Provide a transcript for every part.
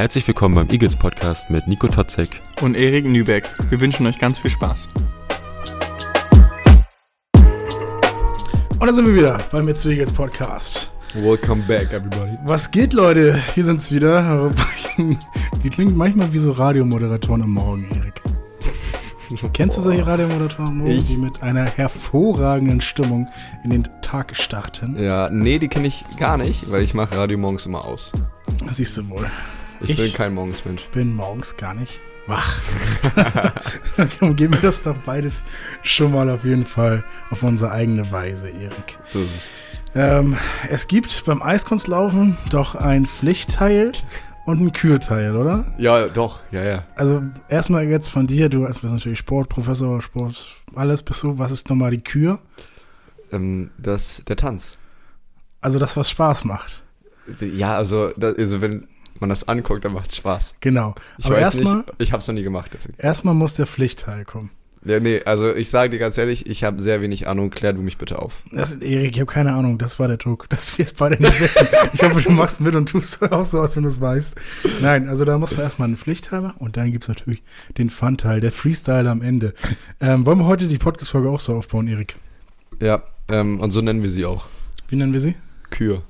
Herzlich willkommen beim Eagles Podcast mit Nico Totzek und Erik Nübeck. Wir wünschen euch ganz viel Spaß. Und da sind wir wieder beim It's Eagles Podcast. Welcome back, everybody. Was geht, Leute? Hier sind es wieder. Die klingt manchmal wie so Radiomoderatoren am Morgen, Erik. Kennst du solche Radiomoderatoren am Morgen, Ich? die mit einer hervorragenden Stimmung in den Tag starten? Ja, nee, die kenne ich gar nicht, weil ich mache Radio morgens immer aus. Das siehst du wohl. Ich, Ich- bin kein Morgensmensch. bin morgens gar nicht wach. Dann geben wir das doch beides schon mal auf jeden Fall auf unsere eigene Weise, Erik. So ist es. Ähm, es gibt beim Eiskunstlaufen doch ein Pflichtteil und ein Kürteil, oder? Ja, doch, ja, ja. Also erstmal jetzt von dir, du bist natürlich Sportprofessor, Sport, alles bist du. Was ist nochmal die Kür? Ähm, das, der Tanz. Also das, was Spaß macht. Ja, also, das, also wenn man das anguckt, dann macht es Spaß. Genau. Ich Aber weiß erstmal, nicht, ich habe es noch nie gemacht. Erstmal muss der Pflichtteil kommen. Ja, nee, also ich sage dir ganz ehrlich, ich habe sehr wenig Ahnung. Klär du mich bitte auf. Das ist, Erik, ich habe keine Ahnung, das war der Druck. Das wird beide nicht wissen. Ich hoffe, du machst mit und tust auch so, als wenn du es weißt. Nein, also da muss man erstmal einen Pflichtteil machen und dann gibt es natürlich den Fun-Teil, der Freestyle am Ende. Ähm, wollen wir heute die Podcast-Folge auch so aufbauen, Erik? Ja, ähm, und so nennen wir sie auch. Wie nennen wir sie? Kür.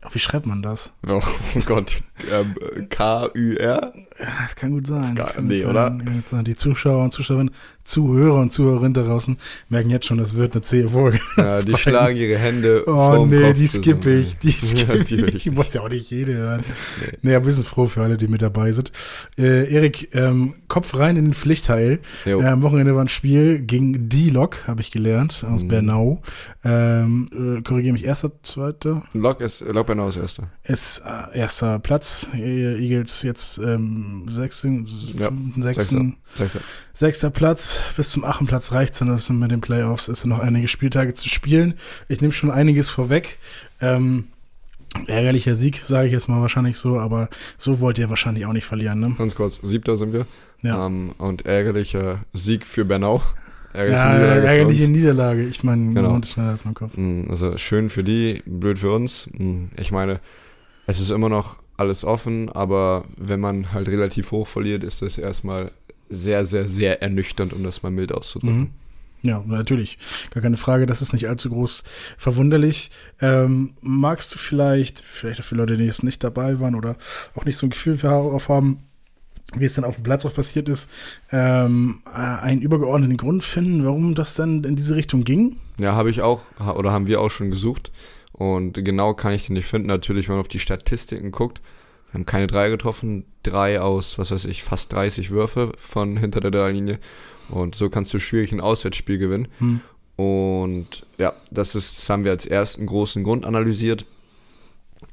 Ach, wie schreibt man das? Oh Gott. Ähm, K-U-R? Ja, Das kann gut sein. Kann nee, oder? Kann gut sein. Die Zuschauer und Zuschauerinnen, Zuhörer und Zuhörerinnen da draußen merken jetzt schon, das wird eine zähe Folge. Ja, die schlagen ihre Hände Oh nee, Kopf die skippe ich, die Ja, skippe will ich. ich muss ja auch nicht jede hören. Nee. Aber wir sind froh für alle, die mit dabei sind. Äh, Erik, ähm, Kopf rein in den Pflichtteil. Äh, am Wochenende war ein Spiel gegen D-Lok, habe ich gelernt, aus Mhm. Bernau. Ähm, äh, Korrigiere mich, erster, zweiter? Lok ist Lok Bernau ist erster. Ist äh, erster Platz. Äh, Eagles jetzt ähm, sechsten, Ja, fünften, sechsten, ja. Sechster Platz, bis zum achten Platz. Das sind mit den Playoffs ist noch einige Spieltage zu spielen. Ich nehme schon einiges vorweg. Ähm, ärgerlicher Sieg, sage ich jetzt mal wahrscheinlich so, aber so wollt ihr wahrscheinlich auch nicht verlieren, ne? Ganz kurz, siebter sind wir. Ja. Ähm, und ärgerlicher Sieg für Bernau. Ärgerliche Ja, Niederlage ärgerliche. Niederlage. Ich meine, Genau. Ist schneller als mein Kopf. Mm, Also schön für die, blöd für uns. Mm, Ich meine, es ist immer noch alles offen, aber wenn man halt relativ hoch verliert, ist das erstmal sehr, sehr, sehr ernüchternd, um das mal mild auszudrücken. Mhm. Ja, natürlich. Gar keine Frage, das ist nicht allzu groß verwunderlich. Ähm, magst du vielleicht, vielleicht auch für Leute, die jetzt nicht dabei waren oder auch nicht so ein Gefühl für auf haben, wie es dann auf dem Platz auch passiert ist, ähm, äh, einen übergeordneten Grund finden, warum das dann in diese Richtung ging? Ja, habe ich auch, oder haben wir auch schon gesucht. Und genau kann ich den nicht finden. Natürlich, wenn man auf die Statistiken guckt, wir haben keine drei getroffen, drei aus, was weiß ich, fast 30 Würfe von hinter der Dreilinie. Und so kannst du schwierig ein Auswärtsspiel gewinnen. Hm. Und ja, das ist, das haben wir als ersten großen Grund analysiert.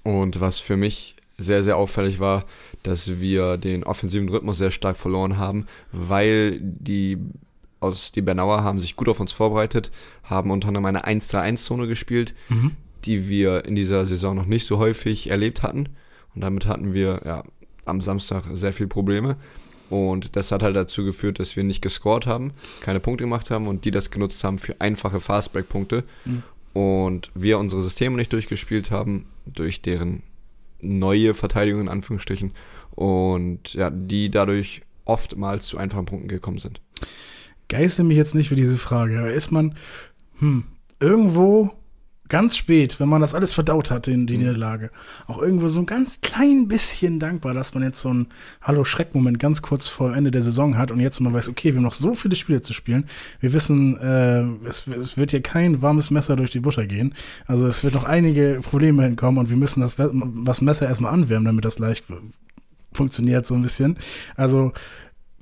Und was für mich sehr, sehr auffällig war, dass wir den offensiven Rhythmus sehr stark verloren haben, weil die aus die Bernauer haben sich gut auf uns vorbereitet, haben unter anderem eine 1-3-1-Zone gespielt, Mhm. die wir in dieser Saison noch nicht so häufig erlebt hatten. Und damit hatten wir ja, am Samstag sehr viele Probleme. Und das hat halt dazu geführt, dass wir nicht gescored haben, keine Punkte gemacht haben und die das genutzt haben für einfache Fastbreak-Punkte. Mhm. Und wir unsere Systeme nicht durchgespielt haben, durch deren neue Verteidigung in Anführungsstrichen. Und ja, die dadurch oftmals zu einfachen Punkten gekommen sind. Geißel mich jetzt nicht für diese Frage, aber ist man hm, irgendwo ganz spät, wenn man das alles verdaut hat, in die Niederlage, auch irgendwo so ein ganz klein bisschen dankbar, dass man jetzt so einen Hallo-Schreck-Moment ganz kurz vor Ende der Saison hat und jetzt man weiß, okay, wir haben noch so viele Spiele zu spielen. Wir wissen, äh, es, es wird hier kein warmes Messer durch die Butter gehen. Also es wird noch einige Probleme hinkommen und wir müssen das, das Messer erstmal anwärmen, damit das leicht funktioniert, so ein bisschen. Also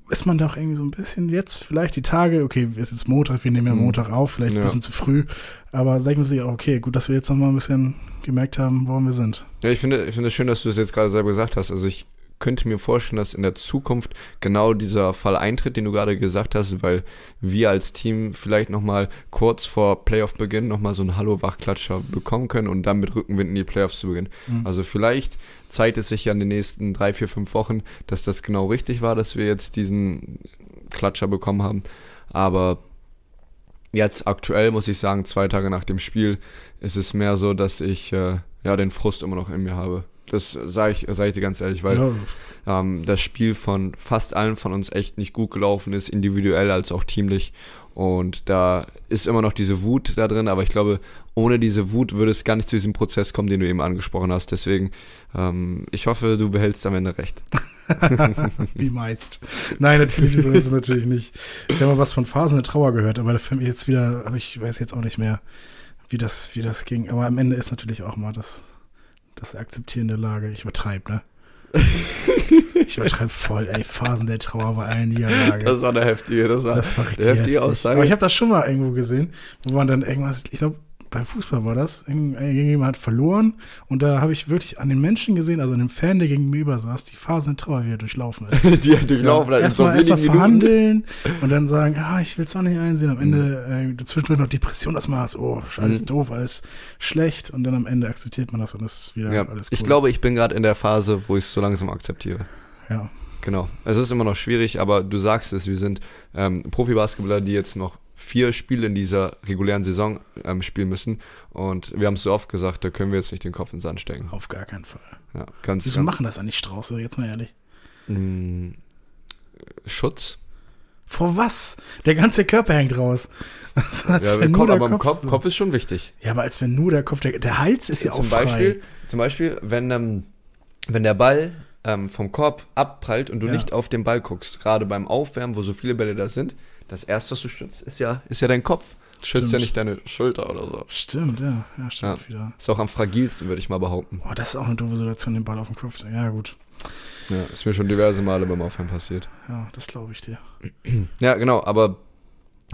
ist man doch irgendwie so ein bisschen jetzt vielleicht die Tage, okay, es ist jetzt Montag, wir nehmen ja Mhm. Montag auf, vielleicht Ja. ein bisschen zu früh, aber sag ich mir sich, okay, gut, dass wir jetzt noch mal ein bisschen gemerkt haben, wo wir sind. Ja, ich finde, ich finde es schön, dass du es jetzt gerade selber gesagt hast. Also ich könnte mir vorstellen, dass in der Zukunft genau dieser Fall eintritt, den du gerade gesagt hast, weil wir als Team vielleicht nochmal kurz vor Playoff-Beginn nochmal so einen Hallo-Wachklatscher bekommen können und dann mit Rückenwind in die Playoffs zu beginnen. Mhm. Also vielleicht zeigt es sich ja in den nächsten drei, vier, fünf Wochen, dass das genau richtig war, dass wir jetzt diesen Klatscher bekommen haben. Aber jetzt aktuell muss ich sagen, zwei Tage nach dem Spiel ist es mehr so, dass ich äh, ja den Frust immer noch in mir habe. Das sage ich, sag ich dir ganz ehrlich, weil Ja, ähm, das Spiel von fast allen von uns echt nicht gut gelaufen ist, individuell als auch teamlich. Und da ist immer noch diese Wut da drin, aber ich glaube, ohne diese Wut würde es gar nicht zu diesem Prozess kommen, den du eben angesprochen hast. Deswegen, ähm, ich hoffe, du behältst am Ende recht. wie meist. Nein, natürlich so ist es natürlich nicht. Ich habe mal was von Phasen der Trauer gehört, aber jetzt wieder, aber ich weiß jetzt auch nicht mehr, wie das, wie das ging. Aber am Ende ist natürlich auch mal das, das Akzeptieren der Lage. Ich übertreibe, ne? ich übertreibe voll, ey. Phasen der Trauer bei allen Niederlage. Das war eine heftige, das war, Das war richtig eine heftige heftig. Aussage. Aber ich habe das schon mal irgendwo gesehen, wo man dann irgendwas, ich glaube, beim Fußball war das, irgend- irgendjemand hat verloren und da habe ich wirklich an den Menschen gesehen, also an dem Fan, der gegenüber saß, die Phasen der Trauer, wie er durchlaufen ist. die hat durchlaufen hat in so Erstmal erst verhandeln und dann sagen, ah, ich will es auch nicht einsehen. Am Ende äh, zwischendurch noch Depression, das Maß, oh, alles Mhm. doof, alles schlecht und dann am Ende akzeptiert man das und das ist wieder Ja, alles cool. ich glaube, ich bin gerade in der Phase, wo ich es so langsam akzeptiere. ja. Genau. Es ist immer noch schwierig, aber du sagst es, wir sind ähm, Profibasketballer, die jetzt noch vier Spiele in dieser regulären Saison ähm, spielen müssen. Und wir haben es so oft gesagt, da können wir jetzt nicht den Kopf ins Sand stecken. Auf gar keinen Fall. Ja, ganz, Wieso ganz machen das eigentlich Strauße, jetzt mal ehrlich? mh, Schutz. Vor was? Der ganze Körper hängt raus. Also, als Ja, Kopf, der aber im Kopf, so- Kopf ist schon wichtig. Ja, aber als wenn nur der Kopf, der, der Hals ist ja auch zum, frei. Beispiel, zum Beispiel, wenn, ähm, wenn der Ball ähm, vom Korb abprallt und du Ja. nicht auf den Ball guckst, gerade beim Aufwärmen, wo so viele Bälle da sind, das erste, was du schützt, ist ja, ist ja dein Kopf. Schützt ja nicht deine Schulter oder so. Stimmt, ja. Ja, stimmt Ja. wieder. Ist auch am fragilsten, würde ich mal behaupten. Boah, das ist auch eine doofe Situation, den Ball auf dem Kopf. Ja, gut. Ja, ist mir schon diverse Male beim Aufwärmen passiert. Ja, das glaube ich dir. Ja, genau, aber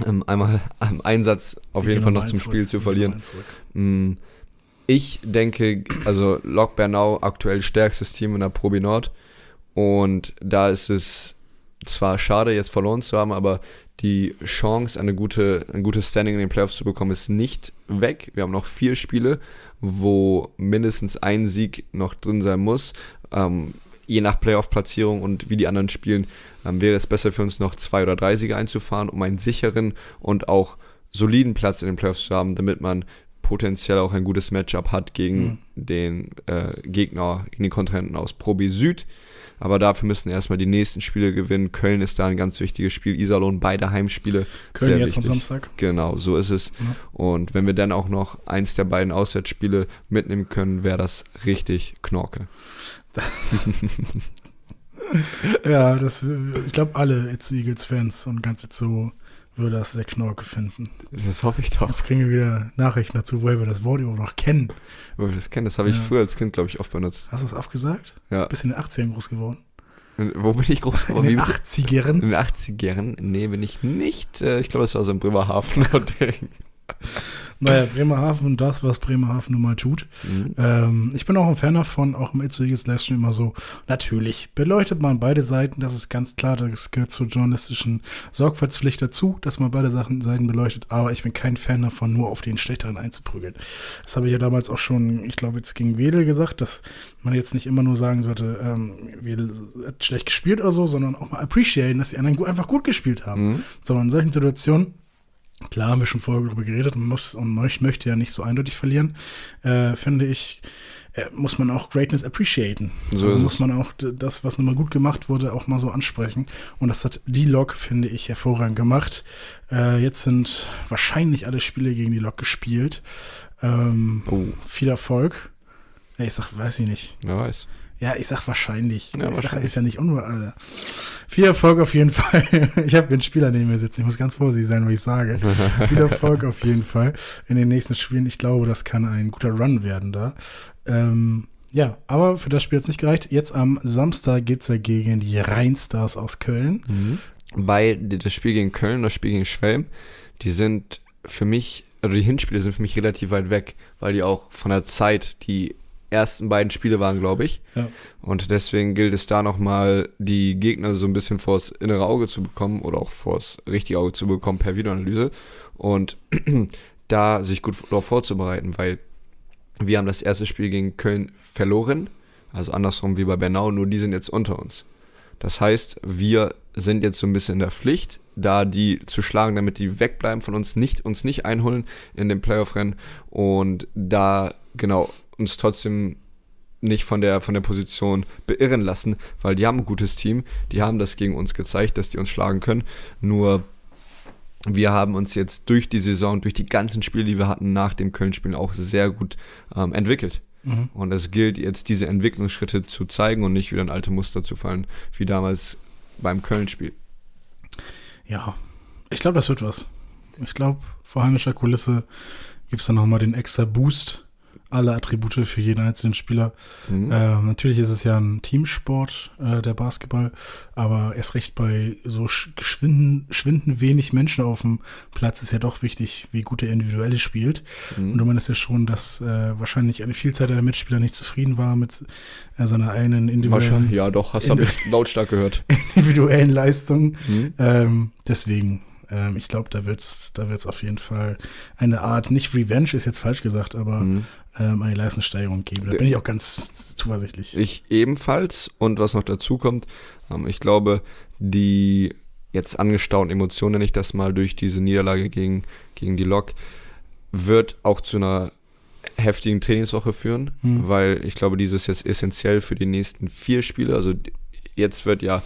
ähm, einmal am Einsatz auf jeden Fall noch zum eins Spiel zurück. zu verlieren. zurück. Mm, Ich denke, also Lok Bernau aktuell stärkstes Team in der Probi Nord. Und da ist es zwar schade, jetzt verloren zu haben, aber die Chance, eine gute, ein gutes Standing in den Playoffs zu bekommen, ist nicht weg. Wir haben noch vier Spiele, wo mindestens ein Sieg noch drin sein muss. Ähm, je nach Playoff-Platzierung und wie die anderen spielen, ähm, wäre es besser für uns noch zwei oder drei Siege einzufahren, um einen sicheren und auch soliden Platz in den Playoffs zu haben, damit man potenziell auch ein gutes Matchup hat gegen Mhm. den äh, Gegner, gegen den Kontrahenten aus Probi Süd. Aber dafür müssen erstmal die nächsten Spiele gewinnen. Köln ist da ein ganz wichtiges Spiel. Iserlohn, beide Heimspiele. Köln sehr jetzt wichtig. am Samstag. Genau, so ist es. Ja. Und wenn wir dann auch noch eins der beiden Auswärtsspiele mitnehmen können, wäre das richtig Knorke. Ja, das, ich glaube, alle It's Eagles-Fans und ganz jetzt so würde das sehr knorke finden. Das hoffe ich doch. Jetzt kriegen wir wieder Nachrichten dazu, woher wir das Wort überhaupt noch kennen. Wo wir das kennen, das habe ich Ja. früher als Kind, glaube ich, oft benutzt. Hast du es aufgesagt? Ja. Bist in den 80ern groß geworden? Und Wo bin ich groß In geworden? den Wie bitte? 80ern? In den 80ern? Nee, bin ich nicht. Äh, Ich glaube, das war so ein Bremerhaven. Naja, Bremerhaven, das, was Bremerhaven nun mal tut. Mhm. Ähm, ich bin auch ein Fan davon, auch im It's Eagles Livestream immer so. Natürlich beleuchtet man beide Seiten, das ist ganz klar, das gehört zur journalistischen Sorgfaltspflicht dazu, dass man beide Sachen, Seiten beleuchtet, aber ich bin kein Fan davon, nur auf den Schlechteren einzuprügeln. Das habe ich ja damals auch schon, ich glaube, jetzt gegen Wedel gesagt, dass man jetzt nicht immer nur sagen sollte, ähm, Wedel hat schlecht gespielt oder so, sondern auch mal appreciaten, dass die anderen einfach gut gespielt haben. Mhm. So, in solchen Situationen, klar haben wir schon vorher darüber geredet, man muss und ich möchte ja nicht so eindeutig verlieren, äh, finde ich, äh, muss man auch Greatness appreciaten. So also muss man auch das, was nun mal gut gemacht wurde, auch mal so ansprechen. Und das hat die Lok, finde ich, hervorragend gemacht. Äh, jetzt sind wahrscheinlich alle Spiele gegen die Lok gespielt. Ähm, Oh, viel Erfolg. Ja, ich sag, weiß ich nicht. wer weiß. Ja, ich sag wahrscheinlich. Ja, ich Sag, wahrscheinlich. ist ja nicht unwahr. Viel Erfolg auf jeden Fall. Ich habe den Spieler neben mir sitzen. Ich muss ganz vorsichtig sein, was ich sage. viel Erfolg auf jeden Fall in den nächsten Spielen. Ich glaube, das kann ein guter Run werden da. Ähm, ja, aber für das Spiel jetzt nicht gereicht. Jetzt am Samstag geht's ja gegen die Rheinstars aus Köln. Bei das Spiel gegen Köln das Spiel gegen Schwelm, die sind für mich, also die Hinspiele sind für mich relativ weit weg, weil die auch von der Zeit die ersten beiden Spiele waren, glaube ich. Ja. Und deswegen gilt es da nochmal, die Gegner so ein bisschen vors innere Auge zu bekommen oder auch vors richtige Auge zu bekommen per Videoanalyse und da sich gut darauf vorzubereiten, weil wir haben das erste Spiel gegen Köln verloren, also andersrum wie bei Bernau, nur die sind jetzt unter uns. Das heißt, wir sind jetzt so ein bisschen in der Pflicht, da die zu schlagen, damit die wegbleiben von uns, nicht, uns nicht einholen in dem Playoff-Rennen und da genau uns trotzdem nicht von der, von der Position beirren lassen, weil die haben ein gutes Team, die haben das gegen uns gezeigt, dass die uns schlagen können. Nur wir haben uns jetzt durch die Saison, durch die ganzen Spiele, die wir hatten nach dem Köln-Spiel auch sehr gut ähm, entwickelt. Mhm. Und es gilt jetzt, diese Entwicklungsschritte zu zeigen und nicht wieder in alte Muster zu fallen, wie damals beim Köln-Spiel. Ja, ich glaube, das wird was. Ich glaube, vor heimischer Kulisse gibt es dann nochmal den extra Boost alle Attribute für jeden einzelnen Spieler. Mhm. Äh, natürlich ist es ja ein Teamsport, äh, der Basketball, aber erst recht bei so sch- geschwinden, schwinden wenig Menschen auf dem Platz ist ja doch wichtig, wie gut der Individuelle spielt. Mhm. Und du meinst ja schon, dass äh, wahrscheinlich eine Vielzahl der Mitspieler nicht zufrieden war mit äh, seiner einen individuellen, ja, doch, hast du lautstark gehört. individuellen Leistung. Mhm. Ähm, deswegen, ähm, ich glaube, da wird's, da wird's auf jeden Fall eine Art, nicht Revenge ist jetzt falsch gesagt, aber Mhm. Ähm, eine Leistungssteigerung geben. Da bin ich auch ganz zuversichtlich. Ich ebenfalls. Und was noch dazu kommt, ähm, ich glaube, die jetzt angestauten Emotionen, nenne ich das mal, durch diese Niederlage gegen, gegen die Lok, wird auch zu einer heftigen Trainingswoche führen, Mhm. weil ich glaube, dieses ist jetzt essentiell für die nächsten vier Spiele. Also jetzt wird ja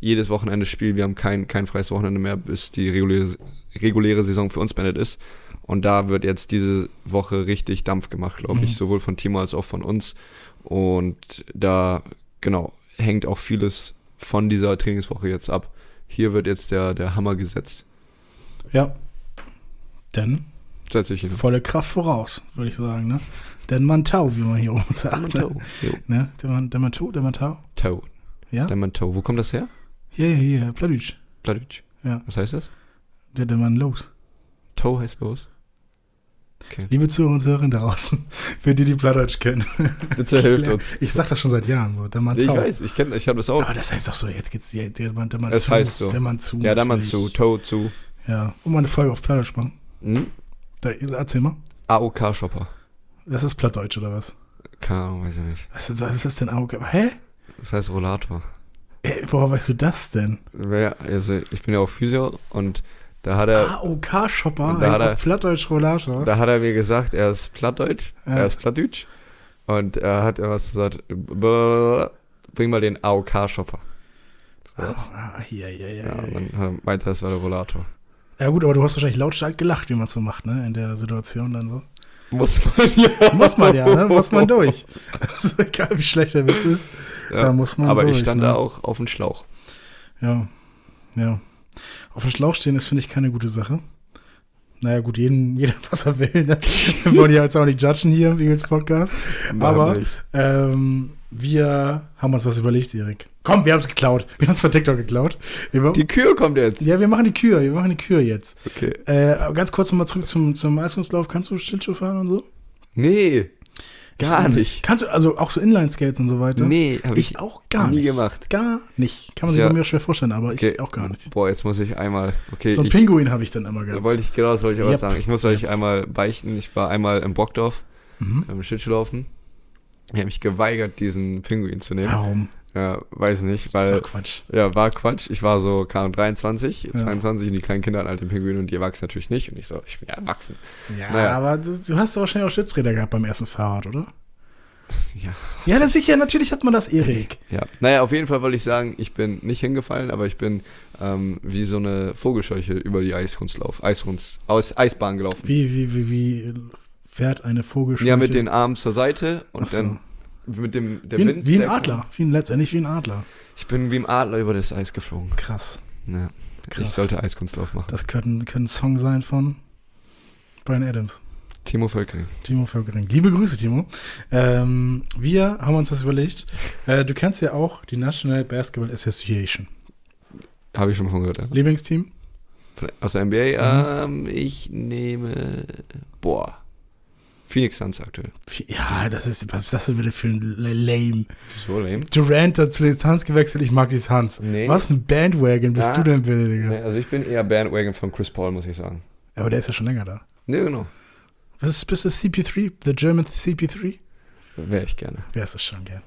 jedes Wochenende Spiel, wir haben kein, kein freies Wochenende mehr, bis die reguläre, reguläre Saison für uns beendet ist. Und da wird jetzt diese Woche richtig Dampf gemacht, glaube Mhm. ich, sowohl von Timo als auch von uns. Und da, genau, hängt auch vieles von dieser Trainingswoche jetzt ab. Hier wird jetzt der, der Hammer gesetzt. Ja. Denn Setze ich hin. volle Kraft voraus, würde ich sagen, ne? Denn man tau, wie man hier oben sagt. Ne? Jo. ne? Der man, der man tau, der man tau. Tau. Ja? Der Tau. Wo kommt das her? Hier, hier, hier, Pladütsch. Pladütsch. Ja. Was heißt das? Der, der Mann los. Tau heißt los. Liebe Zuhörer und Zuhörerinnen da draußen, für die, die Plattdeutsch kennen. Bitte hilft uns. Ich sag das schon seit Jahren so, der Mann Ich weiß, ich kenne, ich habe das auch. Aber das heißt doch so, jetzt geht's der, der, Mann- der Mann Es zu. heißt so. Der Mann zu. ja, der Mann zu. Tau zu. Ja. Und mal eine Folge auf Plattdeutsch machen. Hm? Da, erzähl mal. AOK-Shopper. Das ist Plattdeutsch oder was? Keine Ahnung, weiß ich nicht. Was ist, was ist denn Auge? Hä? Das heißt Rollator. Ey, woher weißt du das denn? Ja, also ich bin ja auch Physio und da hat er, AOK-Shopper, Und da hat er- Plattdeutsch Rollator. da hat er mir gesagt, er ist Plattdeutsch, Ja. er ist Plattdeutsch und er hat was gesagt, bring mal den AOK-Shopper. Was? Ah, ja, ja, ja, Ja, ja, dann meinte er, es war der Rollator. ja, gut, aber du hast wahrscheinlich lautstark gelacht, wie man so macht, ne? In der Situation dann so. Muss man ja. Muss man ja, ne? Muss man durch. Also, egal wie schlecht der Witz ist, Ja, da muss man Aber durch. ich stand ne? da auch auf dem Schlauch. Ja, ja. Auf dem Schlauch stehen ist, finde ich, keine gute Sache. Naja, gut, jeden, jeder, was er will. Ne? Wir wollen ja jetzt auch nicht judgen hier im Eagles Podcast. Aber ähm, wir haben uns was überlegt, Erik. Komm, wir haben es geklaut. Wir haben es von TikTok geklaut. Wir, Die Kür kommt jetzt. ja, wir machen die Kür. Wir machen die Kür jetzt. Okay. Äh, ganz kurz nochmal zurück zum, zum Eiskunstlauf. Kannst du Schlittschuh fahren und so? Nee, gar nicht. Kannst du, also auch so Inline-Skates und so weiter? Nee, habe ich, Ich auch gar nie nicht. gemacht. Gar nicht. Kann man sich Ja. bei mir schwer vorstellen, aber Okay. ich auch gar nicht. Boah, jetzt muss ich einmal. Okay, So ein ich, Pinguin habe ich dann immer da gehabt. wollte ich genau das wollte ich aber Yep. sagen. Ich muss euch einmal beichten. Ich war einmal in Brockdorf Mhm. beim Schlittschuhlaufen. Ich habe mich geweigert, diesen Pinguin zu nehmen. Warum? Ja, weiß nicht, Das ist weil Quatsch. ja, war Quatsch. Ich war so Ahnung, 23, Ja. 22 und die kleinen Kinder hatten halt den Pinguin und die Erwachsenen natürlich nicht. Und ich so, ich bin ja erwachsen. Ja, Naja. aber du, du hast doch wahrscheinlich auch Stützräder gehabt beim ersten Fahrrad, oder? Ja. Ja, das sicher, natürlich hat man das, Erik. Ja, naja, auf jeden Fall wollte ich sagen, ich bin nicht hingefallen, aber ich bin ähm, wie so eine Vogelscheuche über die Eiskunstlauf, Eiskunst, aus Eisbahn gelaufen. Wie, wie, wie, wie fährt eine Vogelscheuche? Ja, mit den Armen zur Seite und so. dann mit dem der wie, ein- Wind. wie ein Adler. Wie ein, letztendlich wie ein Adler. Ich bin wie ein Adler über das Eis geflogen. Krass. Ja, Krass. ich sollte Eiskunstlauf machen. Das könnte, könnte ein Song sein von Brian Adams. Timo Völkering. Timo Völkering. Liebe Grüße, Timo. Ähm, wir haben uns was überlegt. Äh, du kennst ja auch die National Basketball Association. Habe ich schon mal von gehört. Ja. Lieblingsteam? Aus der NBA. Ähm, ich nehme. Boah. Phoenix Suns aktuell. Ja, das ist, was ist das denn bitte für ein Lame? Wieso lame? Durant hat zu den Suns gewechselt, ich mag die Suns. Nee. Was ein Bandwagon bist Ja. du denn bitte, Digga? Nee, also ich bin eher Bandwagon von Chris Paul, muss ich sagen. Aber der ist ja schon länger da. Nee, genau. Was ist, bist du CP3? The German CP3? Wäre ich gerne. Wer ist das schon gern?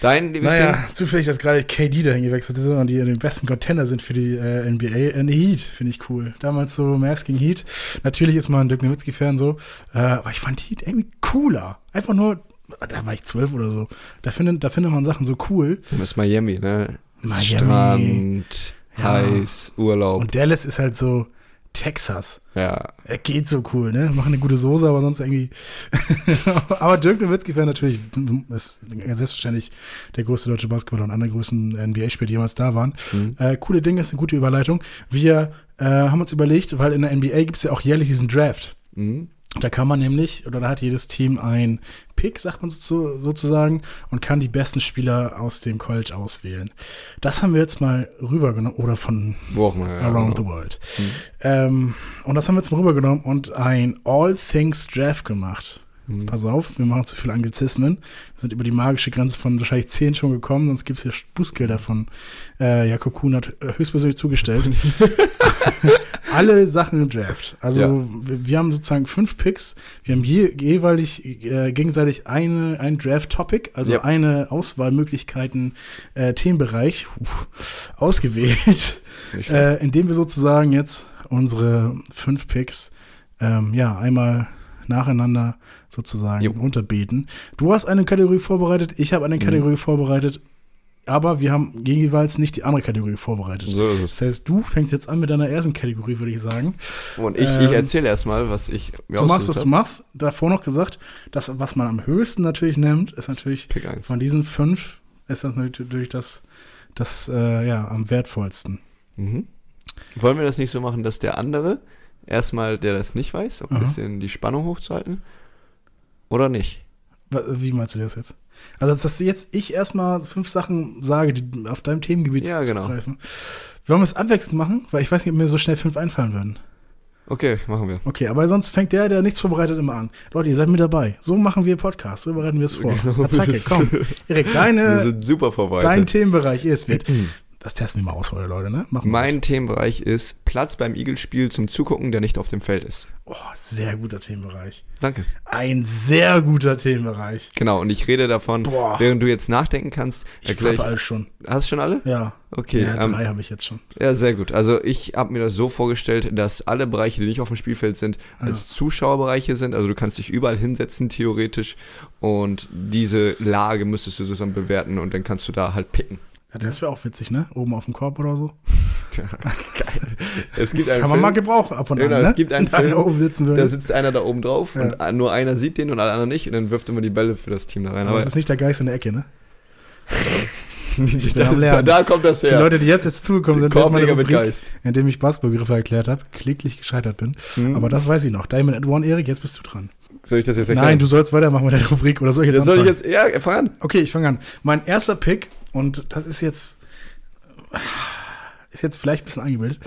Dein? Naja, zufällig, dass gerade KD dahin gewechselt ist und die den besten Contender sind für die äh, NBA. Äh, Heat finde ich cool. Damals so Mavs gegen Heat. Natürlich ist man ein Dirk Nowitzki-Fan so. Äh, aber ich fand Heat irgendwie cooler. Einfach nur, da war ich zwölf oder so. Da findet, da findet man Sachen so cool. Das ist Miami, ne? Miami. Strand, Ja. heiß, Urlaub. Und Dallas ist halt so Texas. ja, Er geht so cool, ne? Machen eine gute Soße, aber sonst irgendwie. aber Dirk Nowitzki wäre natürlich, ist selbstverständlich der größte deutsche Basketballer und einer der größten NBA-Spieler, die jemals da waren. Mhm. Äh, coole Dinge, ist eine gute Überleitung. Wir äh, haben uns überlegt, weil in der NBA gibt es ja auch jährlich diesen Draft. Mhm. Da kann man nämlich, oder da hat jedes Team ein Pick, sagt man so, sozusagen, und kann die besten Spieler aus dem College auswählen. Das haben wir jetzt mal rübergenommen, oder von immer. Ja, Around genau. the World. Ähm, und das haben wir jetzt mal rübergenommen und ein All Things Draft gemacht. Mhm. Pass auf, wir machen zu viele Anglizismen. Wir sind über die magische Grenze von wahrscheinlich 10 schon gekommen, sonst gibt es hier Bußgelder von äh, Jakob Kuhn hat äh, höchstpersönlich zugestellt. Alle Sachen im Draft. Also Ja. wir, wir haben sozusagen fünf Picks. Wir haben je, jeweilig äh, gegenseitig eine, ein Draft-Topic, also Ja. eine Auswahlmöglichkeiten, äh, Themenbereich uff, ausgewählt äh, indem wir sozusagen jetzt unsere fünf Picks ähm, ja einmal nacheinander sozusagen Jo. runterbeten. Du hast eine Kategorie vorbereitet, ich habe eine Mhm. Kategorie vorbereitet, aber wir haben jeweils nicht die andere Kategorie vorbereitet. so ist es. Das heißt, du fängst jetzt an mit deiner ersten Kategorie, würde ich sagen. Und ich, ähm, ich erzähle erstmal, was ich mir Du machst, was du machst. Davor noch gesagt, das, was man am höchsten natürlich nimmt, ist natürlich Pick 1. von diesen fünf, ist das natürlich das, das äh, ja, am wertvollsten. Mhm. Wollen wir das nicht so machen, dass der andere erstmal, der das nicht weiß, um ein Aha. bisschen die Spannung hochzuhalten? Oder nicht? Wie meinst du das jetzt? Also, dass jetzt ich erstmal fünf Sachen sage, die auf deinem Themengebiet Ja, genau. zugreifen. Wollen wir es abwechselnd machen? Weil ich weiß nicht, ob mir so schnell fünf einfallen würden. Okay, machen wir. Okay, aber sonst fängt der, der nichts vorbereitet, immer an. Leute, ihr seid mit dabei. So machen wir Podcasts. So bereiten wir es vor. Genau, Attacke, komm. Erik, Wir deine, sind super vorbereitet. dein Themenbereich ist wird. Das testen wir mal aus, heute, Leute, ne? Machen mein Themenbereich ist Platz beim Eagles-Spiel zum Zugucken, der nicht auf dem Feld ist. Oh, sehr guter Themenbereich. Danke. Ein sehr guter Themenbereich. Genau, und ich rede davon, Boah. während du jetzt nachdenken kannst, Ich habe alles schon. Hast du schon alle? Ja. Okay, ja, ähm, drei habe ich jetzt schon. Ja, sehr gut. Also ich habe mir das so vorgestellt, dass alle Bereiche, die nicht auf dem Spielfeld sind, als Zuschauerbereiche sind. Also du kannst dich überall hinsetzen, theoretisch. Und diese Lage müsstest du sozusagen bewerten und dann kannst du da halt picken. Ja, das wäre auch witzig, ne? Oben auf dem Korb oder so. Geil. Es gibt einen Kann man Film, mal gebrauchen ab und an, Genau, ne? es gibt einen Film, oben sitzen würde. da sitzt einer da oben drauf Ja. und nur einer sieht den und alle anderen nicht und dann wirft immer die Bälle für das Team da rein. Aber Aber es ist nicht der Geist in der Ecke, ne? ich bin am Lernen. da kommt das her. Leute, die jetzt, jetzt zugekommen sind, mit Rubrik, Geist. indem ich Basketballbegriffe erklärt habe, kläglich gescheitert bin. Hm. Aber das weiß ich noch. Diamond at One, Erik, jetzt bist du dran. Soll ich das jetzt erklären? Nein, du sollst weitermachen mit der Rubrik oder soll ich jetzt das soll ich anfangen? jetzt, ja, fang an. Okay, ich fange an. Mein erster Pick, und das ist jetzt, ist jetzt vielleicht ein bisschen eingebildet,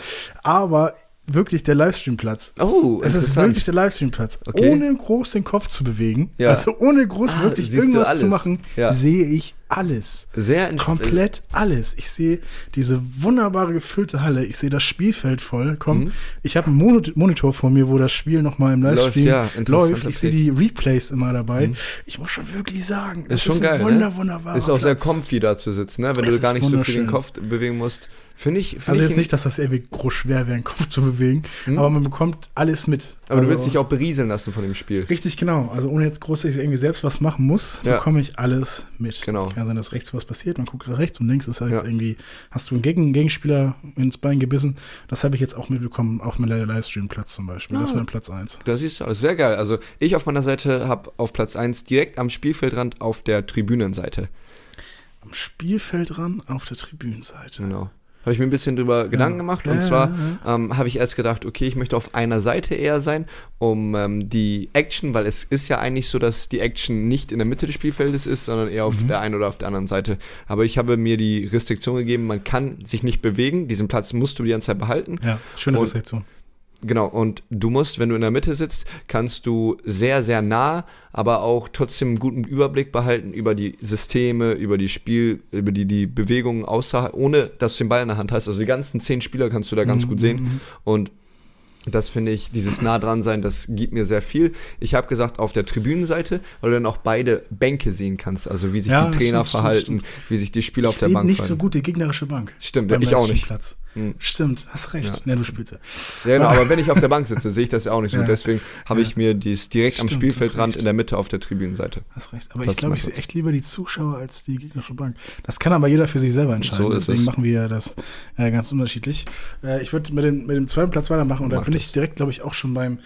aber wirklich der Livestreamplatz. Oh, Es ist wirklich der Livestreamplatz. Okay. Ohne groß den Kopf zu bewegen, Ja. also ohne groß Ah, wirklich irgendwas zu machen, Ja. sehe ich alles. Sehr. Komplett alles. Ich sehe diese wunderbare gefüllte Halle. Ich sehe das Spielfeld vollkommen. Mhm. Ich habe einen Mono Monitor vor mir, wo das Spiel nochmal im Livestream ja, läuft. Ich sehe die Replays immer dabei. Mhm. Ich muss schon wirklich sagen, Ist schon ein geil, wunder, ne? wunderbarer Ist auch sehr Platz. comfy da zu sitzen, ne? wenn Es du gar ist nicht so viel den. Kopf bewegen musst. Finde ich, find Also ich jetzt nicht, dass das irgendwie groß schwer wäre, den Kopf zu bewegen, aber man bekommt alles mit. aber also, du willst dich auch berieseln lassen von dem Spiel. Richtig, genau. Also ohne jetzt groß, dass ich irgendwie selbst was machen muss, Ja. bekomme ich alles mit. Genau. Kann sein, dass rechts was passiert, man guckt rechts und links ist halt Ja. jetzt irgendwie, hast du einen Gegen Gegenspieler ins Bein gebissen. Das habe ich jetzt auch mitbekommen, auf meinem Livestream-Platz zum Beispiel. Das Ah. ist mein Platz 1. Da siehst du alles. Sehr geil. Also ich auf meiner Seite habe auf Platz 1 direkt am Spielfeldrand auf der Tribünenseite. Am Spielfeldrand auf der Tribünenseite. Genau. Habe ich mir ein bisschen drüber Gedanken gemacht. Und zwar ähm, habe ich erst gedacht, okay, ich möchte auf einer Seite eher sein, um ähm, die Action, weil es ist ja eigentlich so, dass die Action nicht in der Mitte des Spielfeldes ist, sondern eher auf Mhm. der einen oder auf der anderen Seite. Aber ich habe mir die Restriktion gegeben, man kann sich nicht bewegen. Diesen Platz musst du die ganze Zeit behalten. Ja, schöne Und- Restriktion. Genau, und du musst, wenn du in der Mitte sitzt, kannst du sehr, sehr nah, aber auch trotzdem einen guten Überblick behalten über die Systeme, über die Spiel, über die, die Bewegungen außer, ohne dass du den Ball in der Hand hast. Also die ganzen zehn Spieler kannst du da ganz gut sehen. Und das finde ich, dieses nah dran sein, das gibt mir sehr viel. Ich habe gesagt, auf der Tribünenseite, weil du dann auch beide Bänke sehen kannst, also wie sich Ja, die Trainer stimmt, verhalten, stimmt, wie sich die Spieler Ich auf der Bank nicht so verhalten. gut die gegnerische Bank. Stimmt, ich auch nicht. Livestreamplatz. Hm. Stimmt, hast recht. Ja. Ne, du spielst ja. Ja, genau, aber wenn ich auf der Bank sitze, sehe ich das ja auch nicht so. Ja. Deswegen habe ich mir dies direkt am Stimmt, Spielfeldrand hast recht. in der Mitte auf der Tribünenseite. Hast recht. Aber Das ich glaube, ich sehe echt lieber die Zuschauer als die gegnerische Bank. Das kann aber jeder für sich selber entscheiden. So Deswegen es. machen wir das äh, ganz unterschiedlich. Äh, ich würde mit, dem- mit dem zweiten Platz weitermachen und da bin das. ich direkt, glaube ich, auch schon beim,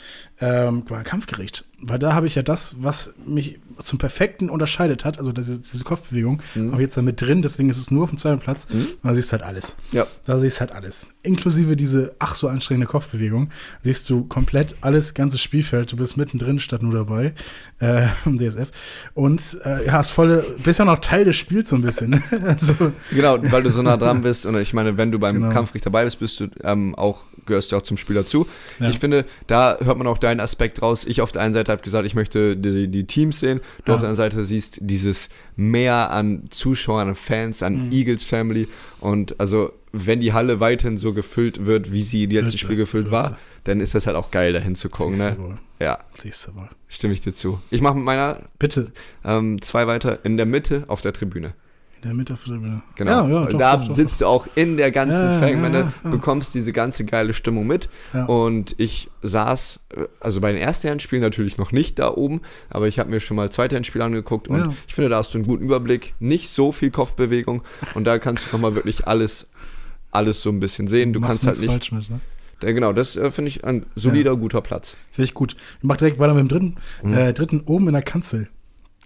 ähm, Kampfgericht. Weil da habe ich ja das, was mich zum Perfekten unterscheidet hat, also diese, diese Kopfbewegung, Mhm. habe ich jetzt da mit drin, deswegen ist es nur auf dem zweiten Platz. Mhm. Da siehst du halt alles. Ja. Da siehst du halt alles. Inklusive diese ach so anstrengende Kopfbewegung. Siehst du komplett alles, ganzes Spielfeld. Du bist mittendrin statt nur dabei. Äh, im DSF. Und äh, ja, hast volle, bist ja noch Teil des Spiels so ein bisschen. also, Genau, weil du so nah dran bist. Und ich meine, wenn du beim Genau. Kampfgericht dabei bist, bist du ähm, auch, gehörst du auch zum Spiel dazu. Ja. Ich finde, da hört man auch deinen Aspekt raus. Ich auf der einen Seite habe gesagt, ich möchte die, die Teams sehen. Du Ja. auf der anderen Seite siehst dieses Mehr an Zuschauern, an Fans, an Mhm. Eagles Family. Und also, wenn die Halle weiterhin so gefüllt wird, wie sie die letzte Wird Spiel gefüllt war, dann ist das halt auch geil, dahin zu gucken. siehst Ne? du wohl. Ja, Siehst du wohl. stimme ich dir zu. Ich mache mit meiner Bitte. ähm, zwei weiter in der Mitte auf der Tribüne. Der Tribüne. Genau. Ja, ja, doch, da doch, doch, sitzt du auch in der ganzen Ja, ja, Fangemeinde, ja, ja. bekommst diese ganze geile Stimmung mit. Ja. Und ich saß, äh, also bei den Erstherrenspielen natürlich noch nicht da oben, aber ich habe mir schon mal Zweitherrenspiele angeguckt und Ja. ich finde, da hast du einen guten Überblick, nicht so viel Kopfbewegung und da kannst du nochmal wirklich alles, alles so ein bisschen sehen. Du Machst kannst halt nicht, falsch mit, ne? genau, das äh, finde ich ein solider, guter Platz. Finde ich gut. Ich mach direkt weiter mit dem dritten, Mhm. äh, dritten oben in der Kanzel.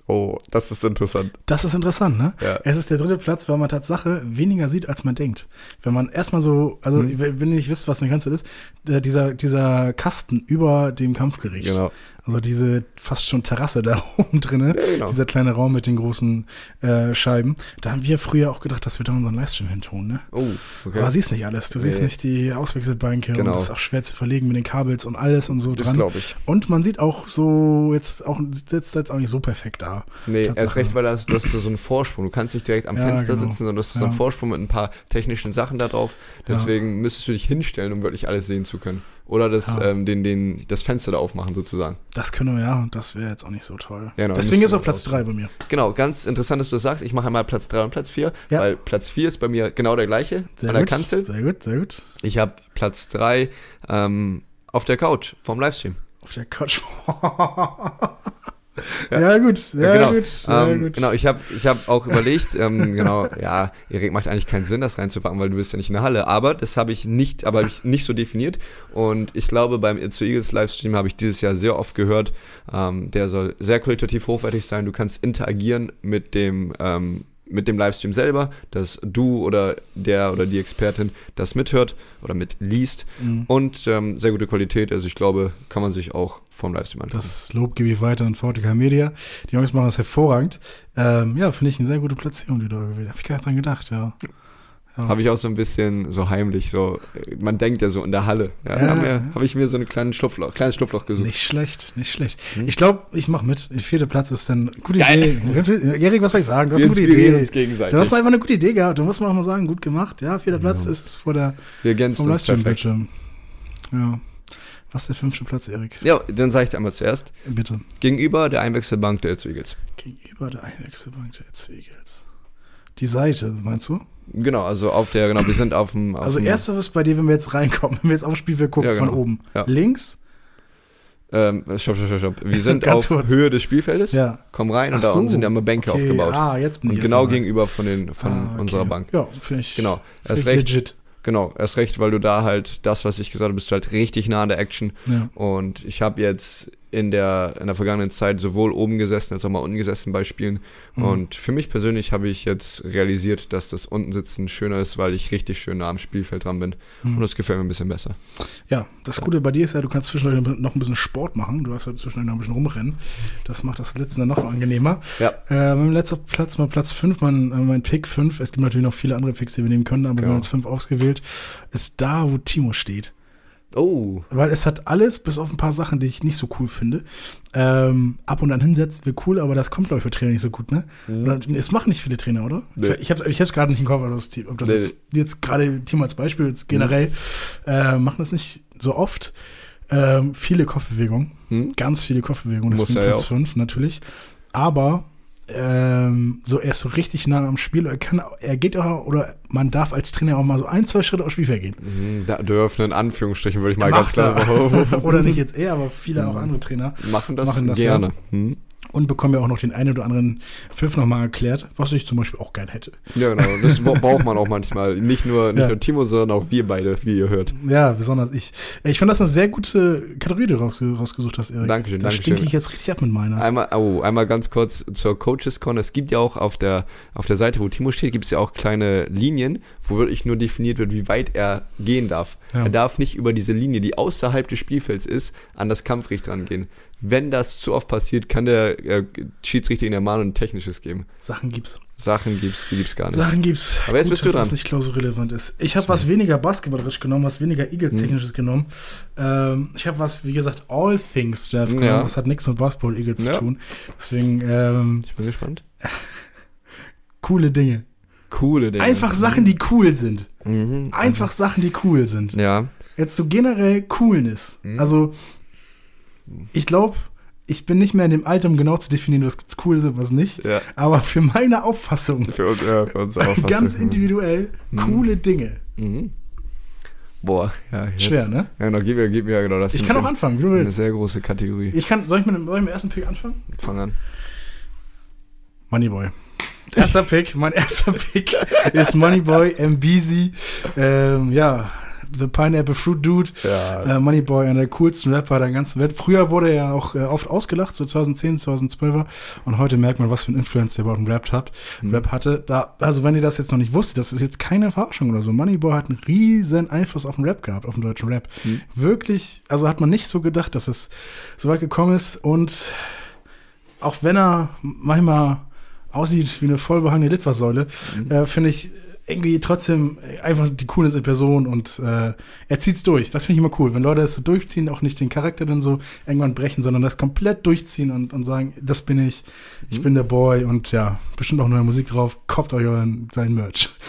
Oh, das ist interessant. Das ist interessant, ne? Ja. Es ist der dritte Platz, weil man Tatsache weniger sieht, als man denkt. Wenn man erstmal so, also wenn wenn ihr nicht wisst, was eine Kanzel ist, äh, dieser, dieser Kasten über dem Kampfgericht. Genau. Also diese fast schon Terrasse da oben drinne, Ja, genau. dieser kleine Raum mit den großen äh, Scheiben. Da haben wir früher auch gedacht, dass wir da unseren Livestream hin tun, ne? Oh, okay. Aber siehst nicht alles. Du siehst Nee. nicht die Auswechselbanke Genau. und das ist auch schwer zu verlegen mit den Kabels und alles und so das dran. glaube ich. Und man sieht auch so jetzt auch sitzt jetzt auch nicht so perfekt da. Nee, erst recht, weil das, du hast so einen Vorsprung. Du kannst nicht direkt am Ja, Fenster genau. sitzen, sondern du hast so einen. Vorsprung mit ein paar technischen Sachen da drauf. Deswegen müsstest du dich hinstellen, um wirklich alles sehen zu können. Oder das, Ja. ähm, den, den, das Fenster da aufmachen, sozusagen. Das können wir ja, das wäre jetzt auch nicht so toll. Ja, genau, Deswegen ist auf Platz aussehen. 3 bei mir. Genau, ganz interessant, dass du das sagst. Ich mache einmal Platz 3 und Platz 4, Ja. weil Platz 4 ist bei mir genau der gleiche, Sehr an der gut. Kanzel. Sehr gut, sehr gut. Ich habe Platz 3 ähm, auf der Couch vom Livestream. Auf der Couch. ja. gut, ja, genau. gut, ja, ähm, gut. genau, ich habe ich hab auch überlegt, ähm, genau, ja, Erik macht eigentlich keinen Sinn, das reinzupacken, weil du bist ja nicht in der Halle, aber das habe ich nicht, aber ich nicht so definiert und ich glaube, beim It's Eagles Livestream habe ich dieses Jahr sehr oft gehört, ähm, der soll sehr qualitativ hochwertig sein, du kannst interagieren mit dem, ähm, mit dem Livestream selber, dass du oder der oder die Expertin das mithört oder mitliest Mhm. und ähm, sehr gute Qualität, also ich glaube, kann man sich auch vom Livestream anschauen. Das Lob gebe ich weiter an Fortica Media. Die Jungs machen das hervorragend. Ähm, ja, finde ich eine sehr gute Platzierung, die da gewählt. Habe ich gar nicht dran gedacht, ja. Ja. Habe ich auch so ein bisschen so heimlich, so, man denkt ja so in der Halle. Ja, Ja, habe hab ich mir so ein kleines Schlupfloch, kleines Schlupfloch gesucht. Nicht schlecht, nicht schlecht. Hm? Ich glaube, ich mache mit. Der vierte Platz ist dann gute Geil. Idee. Erik, was soll ich sagen? Du hast Wir eine gute Idee. uns gegenseitig. Du hast einfach eine gute Idee gehabt. Du musst mal auch mal sagen, gut gemacht. Ja, vierter Platz ist es vor der Wir ergänzen vom. Livestream-Bildschirm. Ja. Was ist der fünfte Platz, Erik? Ja, dann sage ich dir einmal zuerst. Bitte. Gegenüber der Einwechselbank der Eagles. Gegenüber der Einwechselbank der Eagles. Die Seite, meinst du? Genau, also auf der, genau, wir sind auf dem. Auf Also dem, erste was bei dir, wenn wir jetzt reinkommen, wenn wir jetzt aufs Spielfeld gucken, Ja, genau. von oben. Ja. Links? Ähm, stopp, stopp, stopp. Wir sind Ganz auf kurz. Höhe des Spielfeldes, Ja. kommen rein und Ach da so. unten sind ja immer Bänke Okay, aufgebaut. Ah, jetzt bin und ich genau jetzt dabei. gegenüber von, den, von Ah, okay. unserer Bank. Ja, finde ich. Genau, find erst ich recht. legit. Genau, erst recht, weil du da halt das, was ich gesagt habe, bist du halt richtig nah an der Action. Ja. Und ich habe jetzt in der, in der vergangenen Zeit sowohl oben gesessen als auch mal unten gesessen bei Spielen. Mhm. Und für mich persönlich habe ich jetzt realisiert, dass das Untensitzen schöner ist, weil ich richtig schön nah am Spielfeld dran bin. Mhm. Und das gefällt mir ein bisschen besser. Ja, das Gute bei dir ist ja, du kannst zwischendurch noch ein bisschen Sport machen. Du hast ja zwischendurch noch ein bisschen rumrennen. Das macht das Letzte dann noch angenehmer. Ja. Äh, mein letzter Platz, mein Platz 5, mein, äh, mein Pick 5. Es gibt natürlich noch viele andere Picks, die wir nehmen können, aber wir Genau. haben uns 5 ausgewählt. Ist da, wo Timo steht. Oh. Weil es hat alles, bis auf ein paar Sachen, die ich nicht so cool finde. Ähm, ab und an hinsetzen wäre cool, aber das kommt, glaube ich, für Trainer nicht so gut, ne? Oder, es machen nicht viele Trainer, oder? Nee. Ich habe ich hab's gerade nicht im Kopf, ob das, ob das Nee. jetzt, jetzt gerade Timo als Beispiel, jetzt generell, äh, machen das nicht so oft. Ähm, viele Kopfbewegungen, Hm? ganz viele Kopfbewegungen, deswegen er ja Platz auch. 5 natürlich. Aber ähm, so er ist so richtig nah am Spiel. Er kann, er geht auch, oder man darf als Trainer auch mal so ein, zwei Schritte aufs Spielfeld gehen. Mhm, Da dürfen in Anführungsstrichen, würde ich mal ganz klar er. oder nicht jetzt er, aber viele auch andere Trainer machen das, Machen das, gerne. Hm? Und bekommen ja auch noch den einen oder anderen Pfiff nochmal erklärt, was ich zum Beispiel auch gern hätte. Ja, genau. Das bra- braucht man auch manchmal. Nicht nur, nicht Ja. nur Timo, sondern auch wir beide, wie ihr hört. Ja, besonders ich. Ich fand das eine sehr gute Kategorie, die du raus, rausgesucht hast, Erik. Dankeschön, Da Dankeschön. stinke ich jetzt richtig ab mit meiner. Einmal, oh, einmal ganz kurz zur CoachesCon. Es gibt ja auch auf der, auf der Seite, wo Timo steht, gibt es ja auch kleine Linien, wo wirklich nur definiert wird, wie weit er gehen darf. Ja. Er darf nicht über diese Linie, die außerhalb des Spielfelds ist, an das Kampfricht rangehen. Wenn das zu oft passiert, kann der äh, Schiedsrichter in der Mahnung ein technisches geben. Sachen gibt's. Sachen gibt's, die gibt's gar nicht. Sachen gibt's. Aber jetzt bist du dass das dran. nicht klausurrelevant ist. Ich habe was weniger basketballerisch genommen, was weniger Hm. Eagles-technisches genommen. Ähm, ich habe was, wie gesagt, All Things Draft genommen. Ja. Das hat nichts mit Basketball Eagles Ja. zu tun. Deswegen ähm, Ich bin gespannt. coole Dinge. Coole Dinge. Einfach Sachen, die cool sind. Mhm. Einfach Sachen, die cool sind. Ja. Jetzt so generell Coolness. Mhm. Also, ich glaube, ich bin nicht mehr in dem Alter, um genau zu definieren, was cool ist und was nicht. Ja. Aber für meine Auffassung, Für uns, ja, für uns auch. ganz individuell, coole Dinge. Mhm. Boah, ja. Jetzt. Schwer, ne? Ja, genau, gib mir, gib mir, genau. Das Ich kann auch eine- anfangen, wie du Eine willst. sehr große Kategorie. Ich kann, soll ich mit, dem- soll ich mit dem ersten Pick anfangen? Fang an. Moneyboy. Erster Pick, mein erster Pick ist Moneyboy MBZ. Ähm, ja, The Pineapple Fruit Dude. Ja. Äh, Moneyboy, einer der coolsten Rapper der ganzen Welt. Früher wurde er auch äh, oft ausgelacht, so 2010, 2012er. Und heute merkt man, was für ein Influence der überhaupt im Rap hat. Rap hatte. Da, also wenn ihr das jetzt noch nicht wusstet, das ist jetzt keine Verarschung oder so. Moneyboy hat einen riesen Einfluss auf den Rap gehabt, auf den deutschen Rap. Wirklich, also hat man nicht so gedacht, dass es so weit gekommen ist. Und auch wenn er manchmal aussieht wie eine vollbehangene Litfaßsäule, äh, finde ich irgendwie trotzdem einfach die coolste Person und äh, er zieht's durch. Das finde ich immer cool. Wenn Leute das so durchziehen, auch nicht den Charakter dann so irgendwann brechen, sondern das komplett durchziehen und, und sagen, das bin ich, ich bin der Boy und ja, bestimmt auch neue Musik drauf, kauft euch euren, sein Merch.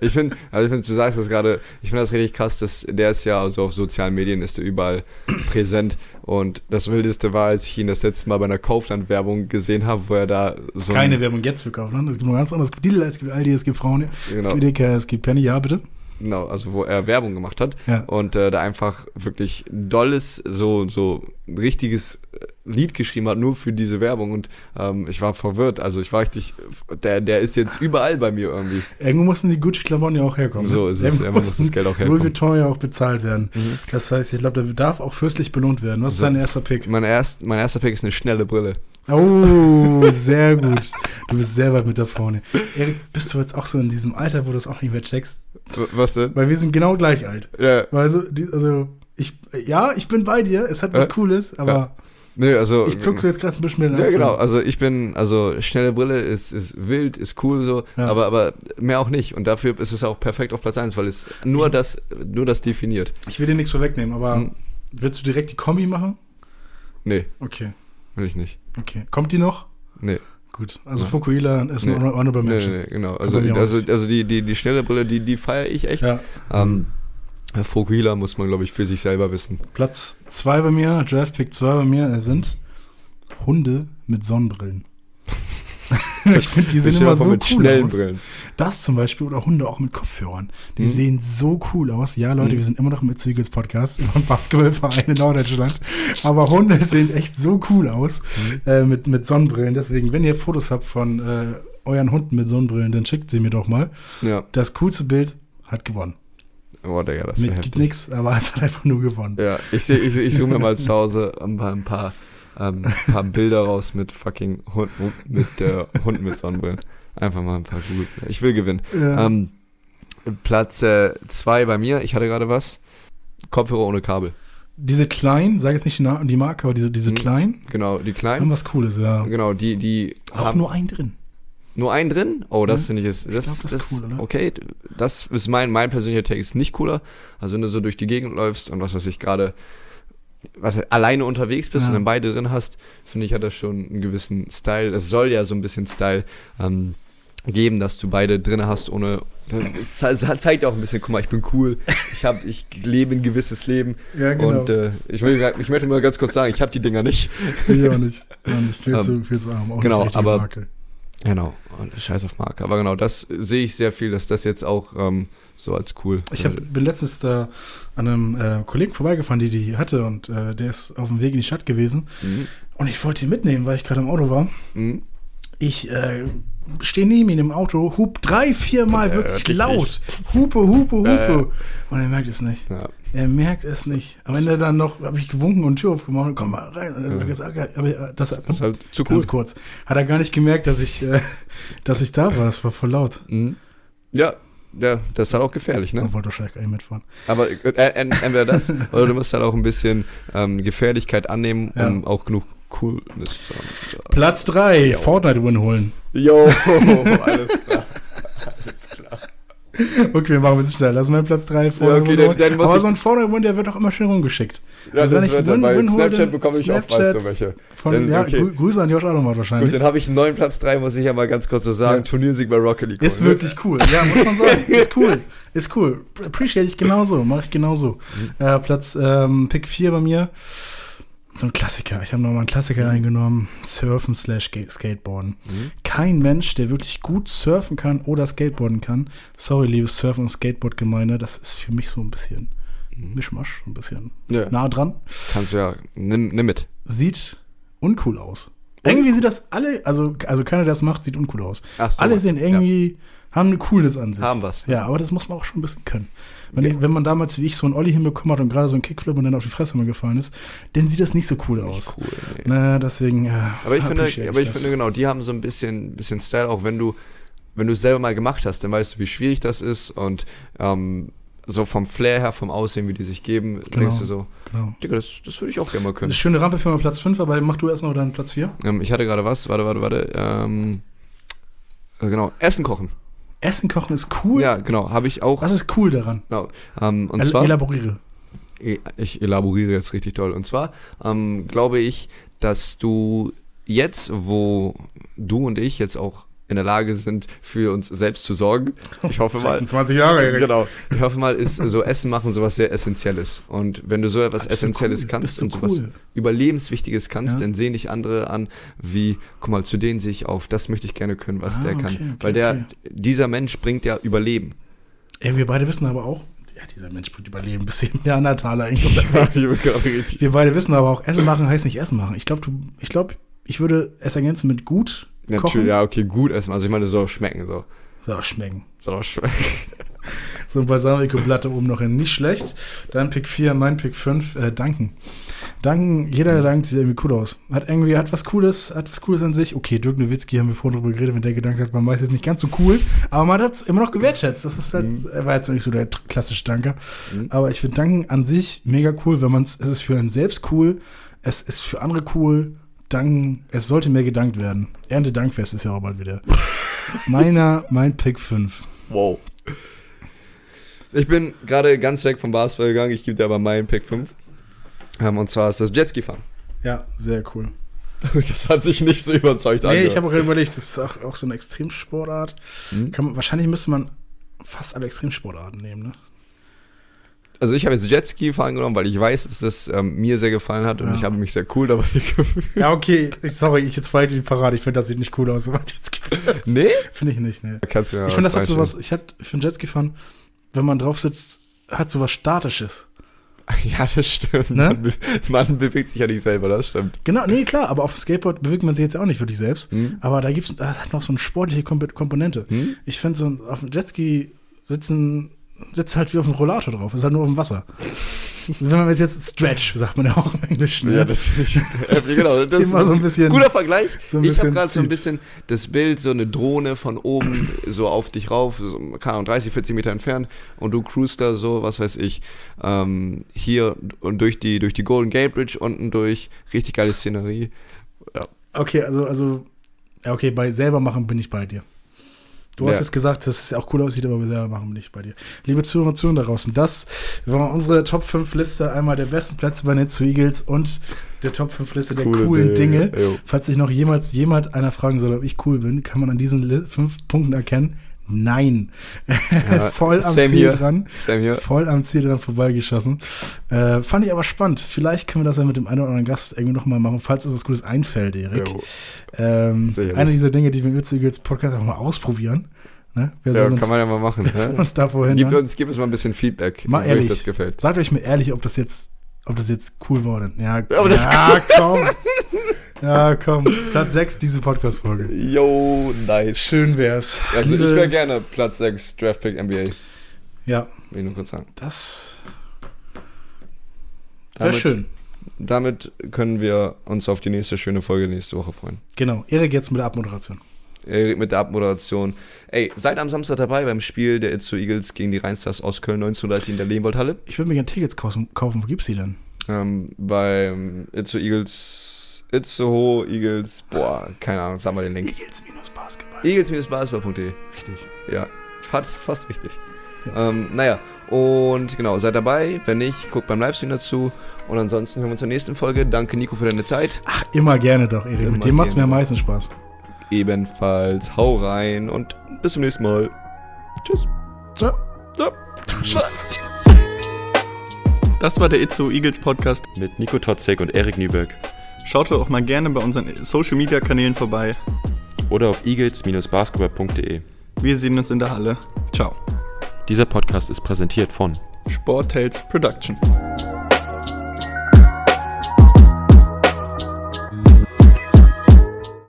Ich finde, also ich finde, du sagst das gerade, ich finde das richtig krass, dass der ist ja, also auf sozialen Medien ist er überall präsent und das Wildeste war, als ich ihn das letzte Mal bei einer Kaufland-Werbung gesehen habe, wo er da so ein- Keine Werbung jetzt für kaufen. Ne? Es gibt noch ganz anderes. Es gibt Lidl, es gibt Aldi, es gibt Frauen, Genau. es gibt Edeka, es gibt Penny, ja bitte. Genau, also wo er Werbung gemacht hat Ja. und äh, da einfach wirklich dolles, so, so richtiges äh, Lied geschrieben hat, nur für diese Werbung und ähm, ich war verwirrt, also ich war richtig, der, der ist jetzt überall bei mir irgendwie. Irgendwo mussten die Gucci-Klamotten ja auch herkommen. So ne? ist es. Irgendwo muss das Geld auch Louis herkommen. Vuitton ja auch bezahlt werden. Das heißt, ich glaube, der darf auch fürstlich belohnt werden. Was ist So. dein erster Pick? Mein, erst, mein erster Pick ist eine schnelle Brille. Oh, sehr gut. Du bist sehr weit mit da vorne. Erik, bist du jetzt auch so in diesem Alter, wo du es auch nicht mehr checkst? Was denn? Weil wir sind genau gleich alt. Ja, Also, also ich, ja, ich bin bei dir. Es hat was Ja. Cooles, aber nö, also. ich zuck so jetzt gerade ein bisschen den Ja, genau. Also ich bin, also schnelle Brille ist, ist wild, ist cool so, Ja. aber, aber mehr auch nicht. Und dafür ist es auch perfekt auf Platz 1, weil es nur das, nur das definiert. Ich will dir nichts vorwegnehmen, aber Hm. willst du direkt die Kombi machen? Nee, Okay, will ich nicht. okay. Kommt die noch? Nee. Gut. Also Ja. Fukuila ist Nee. ein Honorable Nee, Mention. nee, nee, genau. Also, also, also die, die, die schnelle Brille, die, die feiere ich echt. Ja. Ähm, Fokuhila muss man, glaube ich, für sich selber wissen. Platz 2 bei mir, Draft Pick 2 bei mir sind Hunde mit Sonnenbrillen. ich finde, die sehen immer so mit cool schnellen aus. Brillen. Das zum Beispiel oder Hunde auch mit Kopfhörern. Die Mhm. sehen so cool aus. Ja, Leute, Mhm. wir sind immer noch im Zügels Podcast, ein Basketballverein in Norddeutschland. Aber Hunde sehen echt so cool aus Mhm. äh, mit, mit Sonnenbrillen. Deswegen, wenn ihr Fotos habt von äh, euren Hunden mit Sonnenbrillen, dann schickt sie mir doch mal. Ja. Das coolste Bild hat gewonnen. Oh, Digga, das Mit gibt nichts, aber es hat einfach nur gewonnen. Ja, ich, seh- ich, ich suche mir mal zu Hause ein paar, ein paar, ähm, ein paar Bilder raus mit fucking Hund, mit äh, Hund mit Sonnenbrillen. Einfach mal ein paar gut. Ich will gewinnen. Ja. Ähm, Platz 2 bei mir, ich hatte gerade was. Kopfhörer ohne Kabel. Diese kleinen, sage jetzt nicht die, Marke, aber diese, diese Mhm. kleinen, Genau, die haben kleinen. was Cooles, ja. Genau, die, die Auch haben nur einen drin. nur einen drin. Oh, das Ja. finde ich ist. Das, glaub, das ist cool, oder? Okay, das ist mein, mein persönlicher Take ist nicht cooler. Also wenn du so durch die Gegend läufst und was weiß ich gerade was alleine unterwegs bist Ja. und dann beide drin hast, finde ich, hat das schon einen gewissen Style. Es soll ja so ein bisschen Style. Ähm, geben, dass du beide drin hast, ohne. Es ze- zeigt ja auch ein bisschen, guck mal, ich bin cool, ich, hab, ich lebe ein gewisses Leben. Ja, genau. Und äh, ich, will, ich möchte mal ganz kurz sagen, ich habe die Dinger nicht. Ich auch nicht. Auch nicht. Viel, Ähm, zu, viel zu arm. Auch genau, aber- Marke. Genau, und scheiß auf Marke. Aber genau, das sehe ich sehr viel, dass das jetzt auch ähm, so als cool. Ich hab, bin letztens da an einem äh, Kollegen vorbeigefahren, die die hatte und äh, der ist auf dem Weg in die Stadt gewesen Mhm. und ich wollte ihn mitnehmen, weil ich gerade im Auto war. Mhm. Ich äh, stehe neben ihm im Auto, hub drei, vier Mal Äh, wirklich laut. Hupe, hupe, hupe. Äh. Und er merkt es nicht. Ja. Er merkt es nicht. Am Ende dann noch, habe ich gewunken und Tür aufgemacht und komm mal rein. Und er hat gesagt, aber äh, das, Das ist halt zu cool. kurz. Hat er gar nicht gemerkt, dass ich, äh, dass ich da war. Es war voll laut. Mhm. Ja, ja, das ist halt auch gefährlich, ne? Er wollte wahrscheinlich gar nicht mitfahren. Aber äh, äh, entweder das oder du musst halt auch ein bisschen ähm, Gefährlichkeit annehmen, um Ja. auch genug Coolness. Platz 3, Jo. Fortnite-Win holen. Jo, alles klar. Alles klar. Okay, wir machen wir es schnell. Lass mal Platz 3 Ja, Fortnite okay, Win dann- dann muss Aber so ein Fortnite-Win, der wird auch immer schön rumgeschickt. Ja, Also wenn das ich wird Win- dann bei Win Snapchat bekomme ich oftmals so Snapchat welche. Von, Dann, ja, okay. Grü- Grüße an Josh Adomat Gut, wahrscheinlich. dann habe ich einen neuen Platz 3, muss ich ja mal ganz kurz so sagen. Ja. Turniersieg bei Rocket League. Ist ne? wirklich cool. Ja, muss man sagen. Ist cool. Ist cool. Appreciate ich genauso. Mache ich genauso. Mhm. Äh, Platz ähm, Pick 4 bei mir. So ein Klassiker. Ich habe nochmal einen Klassiker reingenommen. Surfen slash Skateboarden. Mhm. Kein Mensch, der wirklich gut surfen kann oder Skateboarden kann. Sorry, liebe Surfen- und Skateboard-Gemeinde. Das ist für mich so ein bisschen Mischmasch. So ein bisschen Mhm. Ja, nah dran. kannst du ja, nimm, nimm mit. Sieht uncool aus. Irgendwie sieht das alle, also, also keiner, der das macht, sieht uncool aus. Ach so, alle sehen irgendwie, haben eine Coolness an sich. Haben was. Ja, aber das muss man auch schon ein bisschen können. Wenn, ich, wenn man damals wie ich so einen Olli hinbekommen hat und gerade so einen Kickflip und dann auf die Fresse mal gefallen ist, dann sieht das nicht so cool aus. Cool, nee. Na, deswegen, ja. Aber ich finde, aber ich das. finde genau, die haben so ein bisschen, bisschen Style, auch wenn du, wenn du es selber mal gemacht hast, dann weißt du, wie schwierig das ist und ähm, so vom Flair her, vom Aussehen, wie die sich geben, Genau. denkst du so, Genau. Digga, das, das würde ich auch gerne mal Das können. ist eine schöne Rampe für mal Platz 5, aber mach du erstmal deinen Platz 4. Ähm, ich hatte gerade was, warte, warte, warte, ähm, äh, genau, Essen kochen. Essen kochen ist cool. Ja, genau, habe ich auch. Was ist cool daran? Genau, ähm, und El zwar, elaboriere. ich, ich elaboriere jetzt richtig toll. Und zwar ähm, glaube ich, dass du jetzt, wo du und ich jetzt auch in der Lage sind, für uns selbst zu sorgen, ich hoffe mal, 26 Jahre, Erik. Genau. Ich hoffe mal, ist so Essen machen sowas sehr Essentielles. Und wenn du so etwas Essentielles cool, kannst und sowas cool. Überlebenswichtiges kannst, Ja. dann sehen dich andere an, wie, guck mal, zu denen sehe ich auf, das möchte ich gerne können, was Ah, der okay, kann. okay, Weil der, okay. dieser Mensch bringt ja Überleben. Ey, wir beide wissen aber auch, ja, dieser Mensch wird überleben, bis im Neandertaler eigentlich unterwegs. Wir beide wissen aber auch, Essen machen heißt nicht Essen machen. Ich glaube, ich glaube, ich würde es ergänzen mit gut kochen. Natürlich, ja, okay, gut essen. Also ich meine, soll auch schmecken, so. Soll auch schmecken. Soll auch schmecken. So ein Balsamico-Blatte oben noch hin. Nicht schlecht. Dann Pick 4, mein Pick 5, äh, danken. Danken, jeder der dankt, sieht irgendwie cool aus. Hat irgendwie, hat was Cooles, hat was Cooles an sich. Okay, Dirk Nowitzki haben wir vorhin drüber geredet, wenn der gedankt hat, man weiß jetzt nicht ganz so cool, aber man hat es immer noch gewertschätzt. Das ist halt, er war jetzt noch nicht so der klassische Danker. Mhm. Aber ich finde Danken an sich mega cool, wenn man es, es ist für einen selbst cool, es ist für andere cool. Danken, es sollte mehr gedankt werden. Erntedankfest ist ja auch bald wieder. Meiner, mein Pick 5. Wow. Ich bin gerade ganz weg vom Basketball gegangen. Ich gebe dir aber meinen Pick 5. Ähm, und zwar ist das Jetski-Fahren. Ja, sehr cool. Das hat sich nicht so überzeugt Nee, angehört. ich habe auch überlegt, das ist auch, auch so eine Extremsportart. Mhm. Kann wahrscheinlich müsste man fast alle Extremsportarten nehmen, ne? Also ich habe jetzt Jetski fahren genommen, weil ich weiß, dass das ähm, mir sehr gefallen hat und Ja. ich habe mich sehr cool dabei gefühlt. Ja, okay, ich, sorry, ich jetzt fahre die Parade. Ich finde, das sieht nicht cool aus. wenn man Jetski fährt. Nee? Finde ich nicht, ne. Kannst du mir Ich finde, das hat sowas, ich hatte für einen Jetski fahren, wenn man drauf sitzt, hat sowas Statisches. Ja, das stimmt. Ne? Man, be man bewegt sich ja nicht selber, das stimmt. Genau, nee, klar, aber auf dem Skateboard bewegt man sich jetzt auch nicht wirklich selbst. Hm? Aber da gibt's, das hat noch so eine sportliche Komp Komponente. Hm? Ich finde, so ein- auf dem Jetski sitzen, sitzt halt wie auf dem Rollator drauf, ist halt nur auf dem Wasser. Also wenn man jetzt Stretch, sagt man ja auch im Englischen. Ja, ne? das ich. Ja, genau, Das ist so ein bisschen- guter Vergleich. so ich habe gerade so ein bisschen das Bild, so eine Drohne von oben so auf dich rauf, so, keine Ahnung, 30, 40 Meter entfernt und du cruist da so, was weiß ich, ähm, hier und durch die, durch die Golden Gate Bridge unten durch, richtig geile Szenerie. Okay, also, also, ja, okay, bei selber machen bin ich bei dir. Du hast Ja. jetzt gesagt, dass es auch cool aussieht, aber bei selber machen bin ich bei dir. Liebe Zuhörer und Zuhörer da draußen, das war unsere Top 5 Liste einmal der besten Plätze bei Netz Eagles und der Top 5 Liste der Coole coolen Dinge. Dinge. Falls sich noch jemals jemand einer fragen soll, ob ich cool bin, kann man an diesen fünf Punkten erkennen. Nein. Voll am Ziel hier. dran. Sam hier. Voll am Ziel dran vorbeigeschossen. Äh, fand ich aber spannend. Vielleicht können wir das ja mit dem einen oder anderen Gast irgendwie nochmal machen, falls uns was Gutes einfällt, Erik. Jo. Ähm, eine dieser Dinge, die wir mit Eagles Podcast einfach mal ausprobieren. Ne? Ja, soll kann uns, man ja mal machen. soll Ne? uns Gib uns, gib uns mal ein bisschen Feedback, Mal ehrlich. euch das gefällt. Sagt euch mir ehrlich, ob das jetzt, ob das jetzt cool war oder. Ja, Aber das ja komm. Ja, komm. Platz 6, diese Podcast-Folge. Yo, nice. Schön wär's. Also Liebe- ich wäre gerne Platz 6 Draftpick NBA, Ja, will ich nur kurz sagen. das wäre schön. damit können wir uns auf die nächste schöne Folge nächste Woche freuen. Genau. Erik jetzt mit der Abmoderation. Erik mit der Abmoderation. Ey, seid am Samstag dabei beim Spiel der Itzo Eagles gegen die Rheinstars aus Köln 1930 in der Lehmwoldhalle. Ich würde mir gerne Tickets kaufen. Wo gibt's die denn? Ähm, beim Itzo Eagles, Itzehoe Eagles, boah, keine Ahnung, sag mal den Link. Eagles minus Basketball. Eagles-basketball.de. Richtig. Ja, fast, fast richtig. Ähm, naja, und genau, seid dabei. Wenn nicht, guckt beim Livestream dazu. Und ansonsten hören wir uns in der nächsten Folge. Danke, Nico, für deine Zeit. Ach, immer gerne doch, Erik. Mit dir macht's mir gerne. am meisten Spaß. Ebenfalls. Hau rein und bis zum nächsten Mal. Tschüss. Ciao. Ja. Das war der Itzo Eagles Podcast. Mit Nico Totzek und Erik Nüberg. Schaut doch auch mal gerne bei unseren Social Media Kanälen vorbei. Oder auf eagles-basketball.de. Wir sehen uns in der Halle. Ciao. Dieser Podcast ist präsentiert von Sport Tales Production.